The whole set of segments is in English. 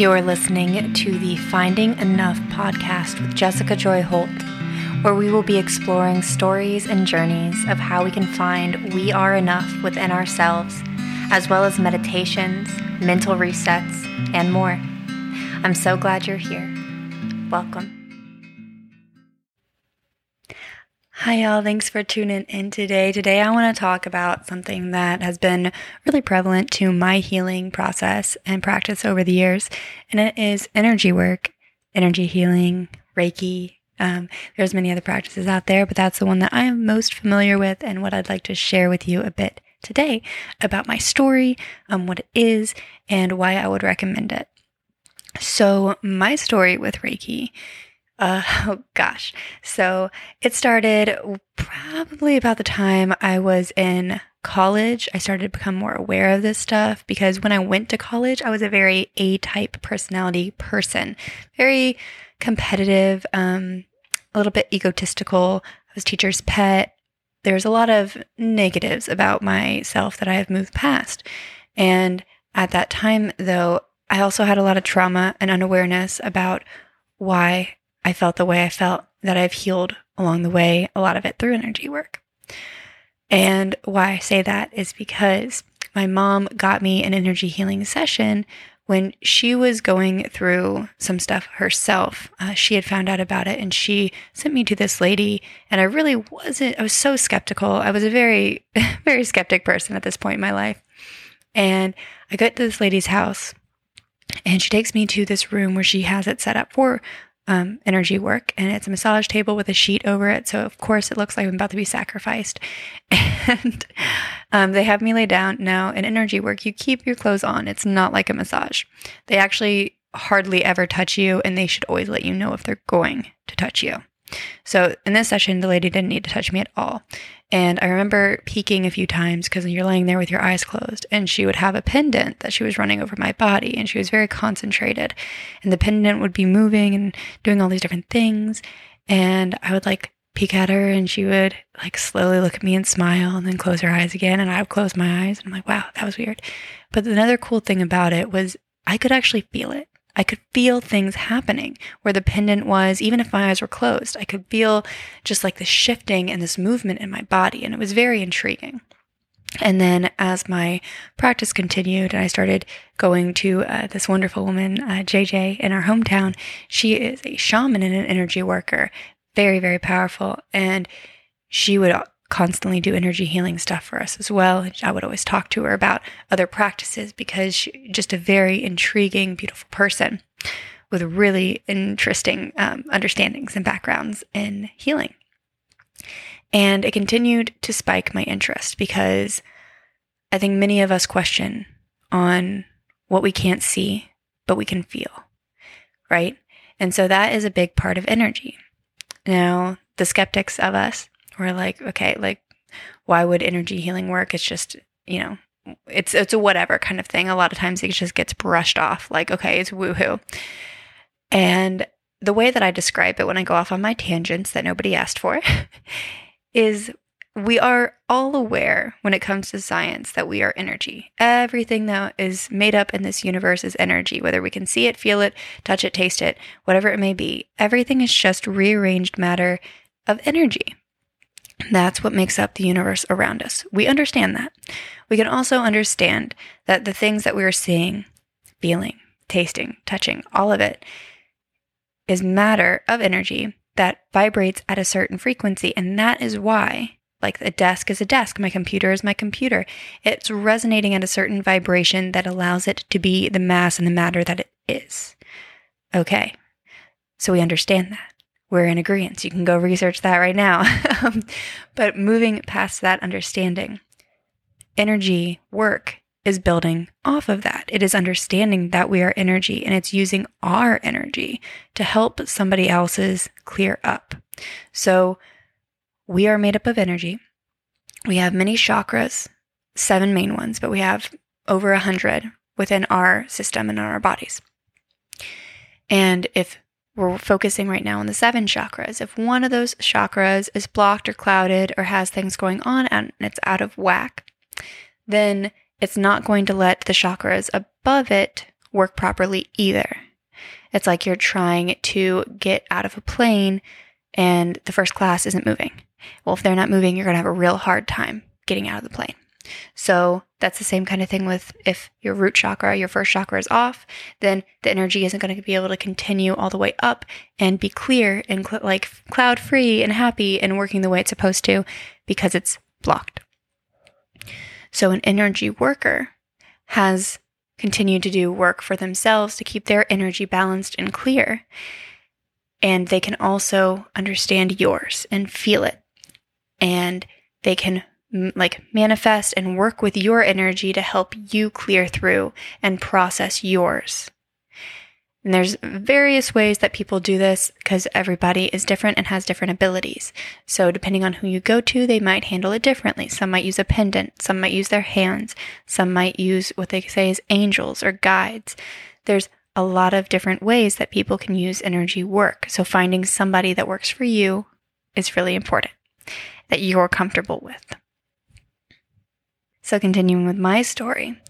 You're listening to the Finding Enough podcast with Jessica Joy Holt, where we will be exploring stories and journeys of how we can find we are enough within ourselves, as well as meditations, mental resets, and more. I'm so glad you're here. Welcome. Hi, y'all. Thanks for tuning in today. Today, I want to talk about something that has been really prevalent to my healing process and practice over the years, and it is energy work, energy healing, Reiki. Um, there's many other practices out there, but that's the one that I am most familiar with, and what I'd like to share with you a bit today about my story, um, what it is, and why I would recommend it. So, my story with Reiki uh, oh gosh. So it started probably about the time I was in college. I started to become more aware of this stuff because when I went to college, I was a very A type personality person, very competitive, um, a little bit egotistical. I was teacher's pet. There's a lot of negatives about myself that I have moved past. And at that time, though, I also had a lot of trauma and unawareness about why I felt the way I felt, that I've healed along the way, a lot of it through energy work. And why I say that is because my mom got me an energy healing session when she was going through some stuff herself. Uh, she had found out about it and she sent me to this lady. And I really wasn't, I was so skeptical. I was a very, very skeptic person at this point in my life. And I got to this lady's house and she takes me to this room where she has it set up for um, energy work, and it's a massage table with a sheet over it. So of course it looks like I'm about to be sacrificed. And um, they have me lay down. Now in energy work, you keep your clothes on. It's not like a massage. They actually hardly ever touch you, and they should always let you know if they're going to touch you. So in this session, the lady didn't need to touch me at all. And I remember peeking a few times because you're laying there with your eyes closed, and she would have a pendant that she was running over my body, and she was very concentrated. And the pendant would be moving and doing all these different things. And I would like peek at her, and she would like slowly look at me and smile, and then close her eyes again. And I would close my eyes, and I'm like, wow, that was weird. But another cool thing about it was I could actually feel it. I could feel things happening where the pendant was, even if my eyes were closed. I could feel just like the shifting and this movement in my body, and it was very intriguing. And then as my practice continued and I started going to uh, this wonderful woman, uh, JJ, in our hometown, she is a shaman and an energy worker, very, very powerful. And she would constantly do energy healing stuff for us as well. I would always talk to her about other practices because she's just a very intriguing, beautiful person with really interesting um, understandings and backgrounds in healing. And it continued to spike my interest because I think many of us question on what we can't see, but we can feel, right? And so that is a big part of energy. Now, the skeptics of us we're like, okay, like, why would energy healing work? It's just, you know, it's it's a whatever kind of thing. A lot of times it just gets brushed off, like, okay, it's woohoo. And the way that I describe it when I go off on my tangents that nobody asked for is we are all aware when it comes to science that we are energy. Everything that is made up in this universe is energy, whether we can see it, feel it, touch it, taste it, whatever it may be. Everything is just rearranged matter of energy. That's what makes up the universe around us. We understand that. We can also understand that the things that we are seeing, feeling, tasting, touching, all of it is matter of energy that vibrates at a certain frequency. And that is why, like a desk is a desk, my computer is my computer. It's resonating at a certain vibration that allows it to be the mass and the matter that it is. Okay. So we understand that we're in agreement. You can go research that right now. Um, but moving past that understanding, energy work is building off of that. It is understanding that we are energy and it's using our energy to help somebody else's clear up. So we are made up of energy. We have many chakras, seven main ones, but we have over a hundred within our system and in our bodies. And if we're focusing right now on the seven chakras. If one of those chakras is blocked or clouded or has things going on and it's out of whack, then it's not going to let the chakras above it work properly either. It's like you're trying to get out of a plane and the first class isn't moving. Well, if they're not moving, you're going to have a real hard time getting out of the plane. So that's the same kind of thing with if your root chakra, your first chakra is off, then the energy isn't going to be able to continue all the way up and be clear and cl- like cloud free and happy and working the way it's supposed to because it's blocked. So an energy worker has continued to do work for themselves to keep their energy balanced and clear. And they can also understand yours and feel it. And they can like manifest and work with your energy to help you clear through and process yours. And there's various ways that people do this because everybody is different and has different abilities. So depending on who you go to, they might handle it differently. Some might use a pendant, some might use their hands, some might use what they say is angels or guides. There's a lot of different ways that people can use energy work. So finding somebody that works for you is really important that you're comfortable with. So, continuing with my story,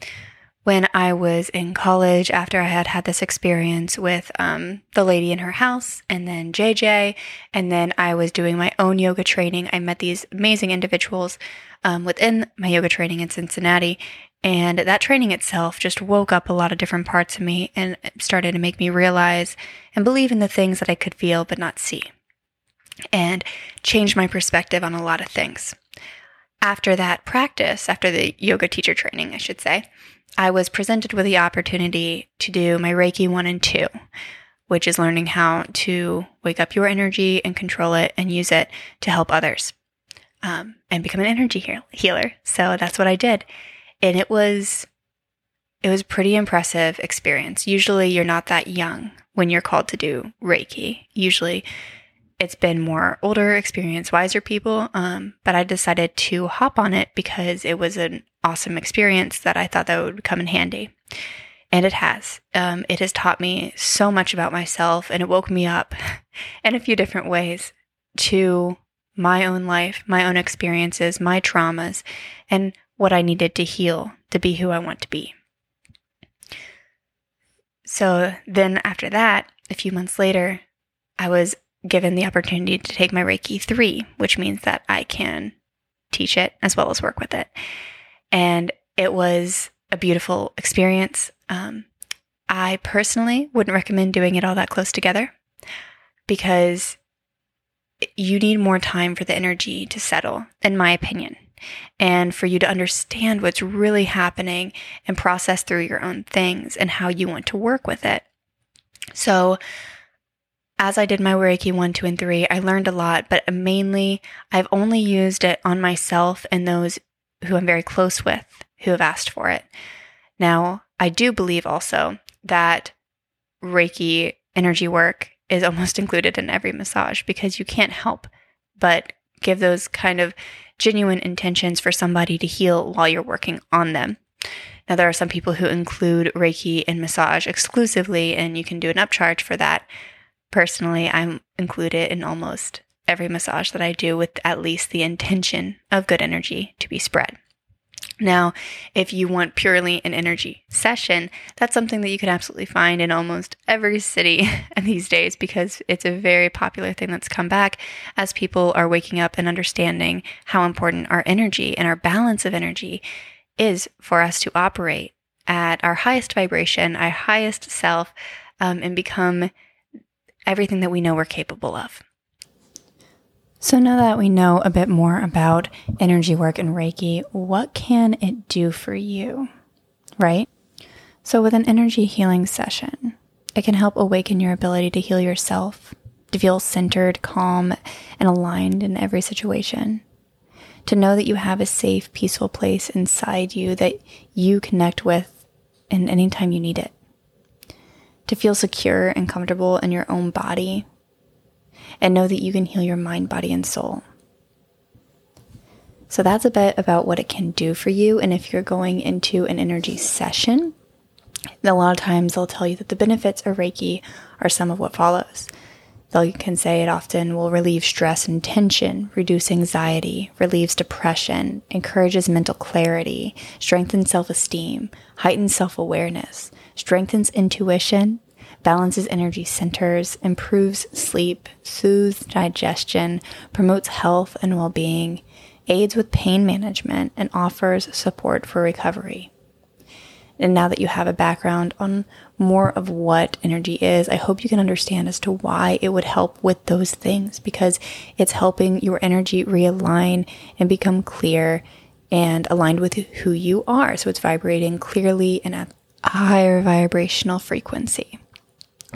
when I was in college, after I had had this experience with um, the lady in her house, and then JJ, and then I was doing my own yoga training, I met these amazing individuals um, within my yoga training in Cincinnati. And that training itself just woke up a lot of different parts of me and started to make me realize and believe in the things that I could feel but not see, and change my perspective on a lot of things after that practice, after the yoga teacher training, I should say, I was presented with the opportunity to do my Reiki 1 and 2, which is learning how to wake up your energy and control it and use it to help others um, and become an energy healer. So that's what I did. And it was. It was pretty impressive experience. Usually you're not that young when you're called to do Reiki. Usually it's been more older, experience wiser people. Um, but I decided to hop on it because it was an awesome experience that I thought that would come in handy. And it has. Um, it has taught me so much about myself and it woke me up in a few different ways to my own life, my own experiences, my traumas, and what I needed to heal to be who I want to be. So then after that, a few months later, I was given the opportunity to take my Reiki 3, which means that I can teach it as well as work with it. And it was a beautiful experience. Um, I personally wouldn't recommend doing it all that close together because you need more time for the energy to settle, in my opinion, and for you to understand what's really happening and process through your own things and how you want to work with it. So, as I did my Reiki 1, 2, and 3, I learned a lot, but mainly I've only used it on myself and those who I'm very close with who have asked for it. Now, I do believe also that Reiki energy work is almost included in every massage because you can't help but give those kind of genuine intentions for somebody to heal while you're working on them. Now, there are some people who include Reiki in massage exclusively, and you can do an upcharge for that. Personally, I'm included in almost every massage that I do with at least the intention of good energy to be spread. Now, if you want purely an energy session, that's something that you can absolutely find in almost every city these days because it's a very popular thing that's come back as people are waking up and understanding how important our energy and our balance of energy is for us to operate at our highest vibration, our highest self, um, and become everything that we know we're capable of. So, now that we know a bit more about energy work and Reiki, what can it do for you? Right? So, with an energy healing session, it can help awaken your ability to heal yourself, to feel centered, calm, and aligned in every situation. To know that you have a safe, peaceful place inside you that you connect with in any time you need it to feel secure and comfortable in your own body and know that you can heal your mind, body, and soul. So that's a bit about what it can do for you. And if you're going into an energy session, a lot of times they'll tell you that the benefits of Reiki are some of what follows. They can say it often will relieve stress and tension, reduce anxiety, relieves depression, encourages mental clarity, strengthens self esteem, heightens self awareness, strengthens intuition, balances energy centers, improves sleep, soothes digestion, promotes health and well being, aids with pain management, and offers support for recovery. And now that you have a background on more of what energy is, I hope you can understand as to why it would help with those things because it's helping your energy realign and become clear and aligned with who you are. So it's vibrating clearly and at a higher vibrational frequency.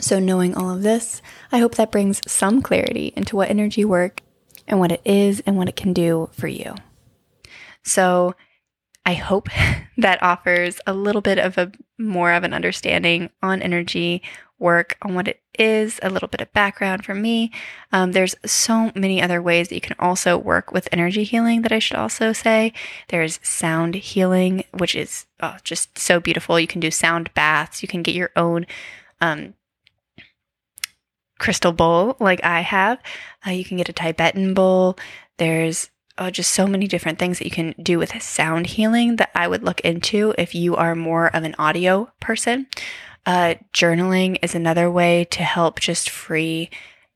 So, knowing all of this, I hope that brings some clarity into what energy work and what it is and what it can do for you. So, I hope that offers a little bit of a more of an understanding on energy work, on what it is, a little bit of background for me. Um, there's so many other ways that you can also work with energy healing that I should also say. There's sound healing, which is oh, just so beautiful. You can do sound baths, you can get your own. Um, crystal bowl like I have. Uh, you can get a Tibetan bowl. There's oh, just so many different things that you can do with sound healing that I would look into if you are more of an audio person. Uh, journaling is another way to help just free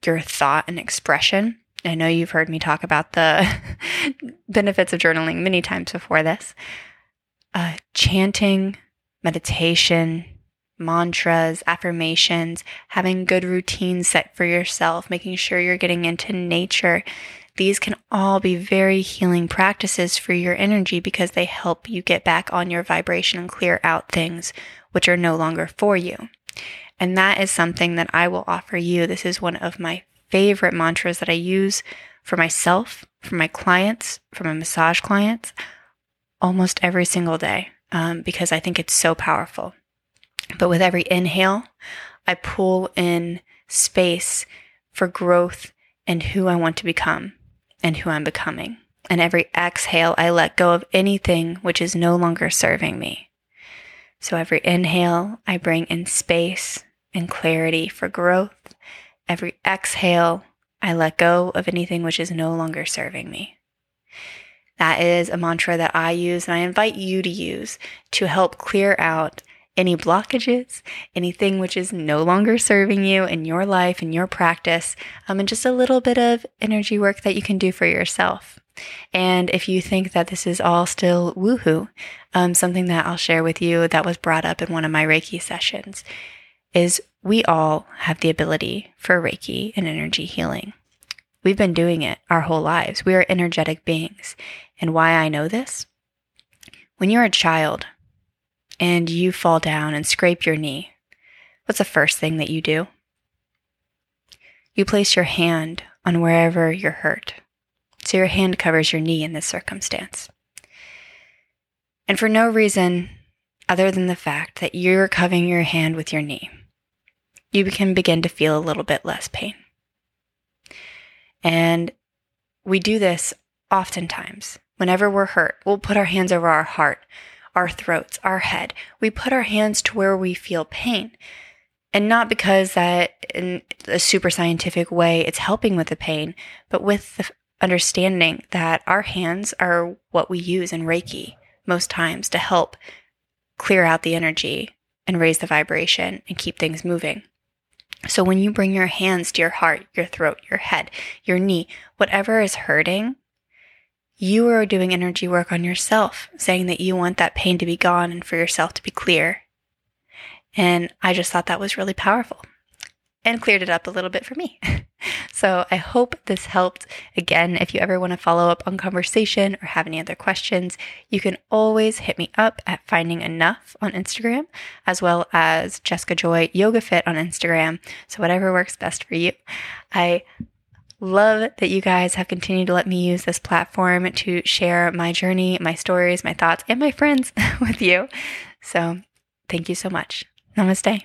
your thought and expression. I know you've heard me talk about the benefits of journaling many times before this. Uh, chanting, meditation, mantras, affirmations, having good routines set for yourself, making sure you're getting into nature. These can all be very healing practices for your energy because they help you get back on your vibration and clear out things which are no longer for you. And that is something that I will offer you. This is one of my favorite mantras that I use for myself, for my clients, for my massage clients, almost every single day um, because I think it's so powerful. But with every inhale, I pull in space for growth and who I want to become and who I'm becoming. And every exhale, I let go of anything which is no longer serving me. So every inhale, I bring in space and clarity for growth. Every exhale, I let go of anything which is no longer serving me. That is a mantra that I use and I invite you to use to help clear out any blockages, anything which is no longer serving you in your life, in your practice, um, and just a little bit of energy work that you can do for yourself. And if you think that this is all still woohoo, um, something that I'll share with you that was brought up in one of my Reiki sessions is we all have the ability for Reiki and energy healing. We've been doing it our whole lives. We are energetic beings. And why I know this? When you're a child, and you fall down and scrape your knee, what's the first thing that you do? You place your hand on wherever you're hurt. So your hand covers your knee in this circumstance. And for no reason other than the fact that you're covering your hand with your knee, you can begin to feel a little bit less pain. And we do this oftentimes. Whenever we're hurt, we'll put our hands over our heart our throats, our head. We put our hands to where we feel pain. And not because that in a super scientific way it's helping with the pain, but with the understanding that our hands are what we use in Reiki most times to help clear out the energy and raise the vibration and keep things moving. So when you bring your hands to your heart, your throat, your head, your knee, whatever is hurting, you are doing energy work on yourself, saying that you want that pain to be gone and for yourself to be clear. And I just thought that was really powerful and cleared it up a little bit for me. so I hope this helped. Again, if you ever want to follow up on conversation or have any other questions, you can always hit me up at Finding Enough on Instagram, as well as Jessica Joy Yoga Fit on Instagram. So whatever works best for you. I Love that you guys have continued to let me use this platform to share my journey, my stories, my thoughts, and my friends with you. So thank you so much. Namaste.